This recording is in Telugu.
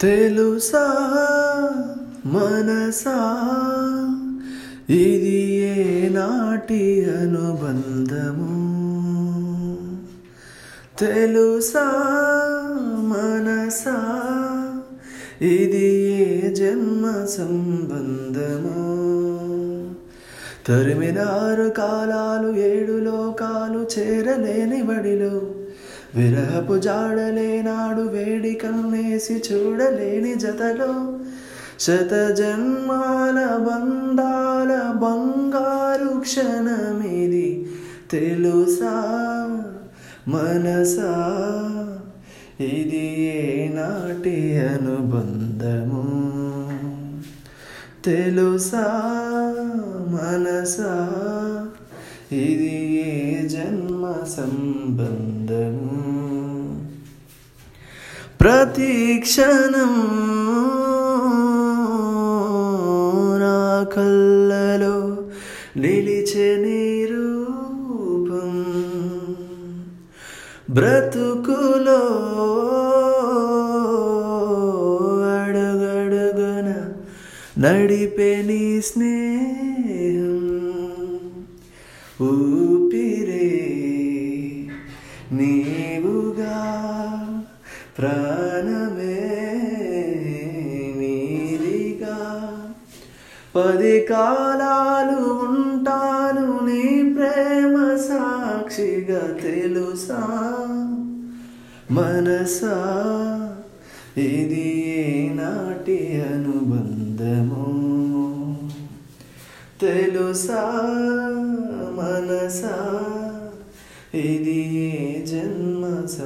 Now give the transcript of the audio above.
తెలుసా మనసా? ఇది ఏ నాటి అనుబంధము? తెలుసా మనసా? ఇది ఏ జన్మ సంబంధము? తరిమినారు కాలాలు ఏడు లోకాలు చేరలేని బడిలో విరహపు జాడలేనాడు వేడి కన్నేసి చూడలేని జతలో శత జన్మాల బంధాల బంగారు క్షణమిది తెలుసా? మనసా? ఇది ఏనాటి అనుబంధము? తెలుసా? మనసా? ఇది ఏ జన్మ సంబంధం? ప్రతి క్షణం నా కళ్ళలో నిలిచే నీ రూపం బ్రతుకులో అడుగడుగున నడిపే నీ స్నేహం. ఊపిరే నీవుగా ప్రాణమే నీదిగా పది కాలాలు ఉంటాను నీ ప్రేమ సాక్షిగా తెలుసా? మనసా ఇది నాటి అనుబంధము? తెలుసా మనసా? जन्मसम्बन्धम्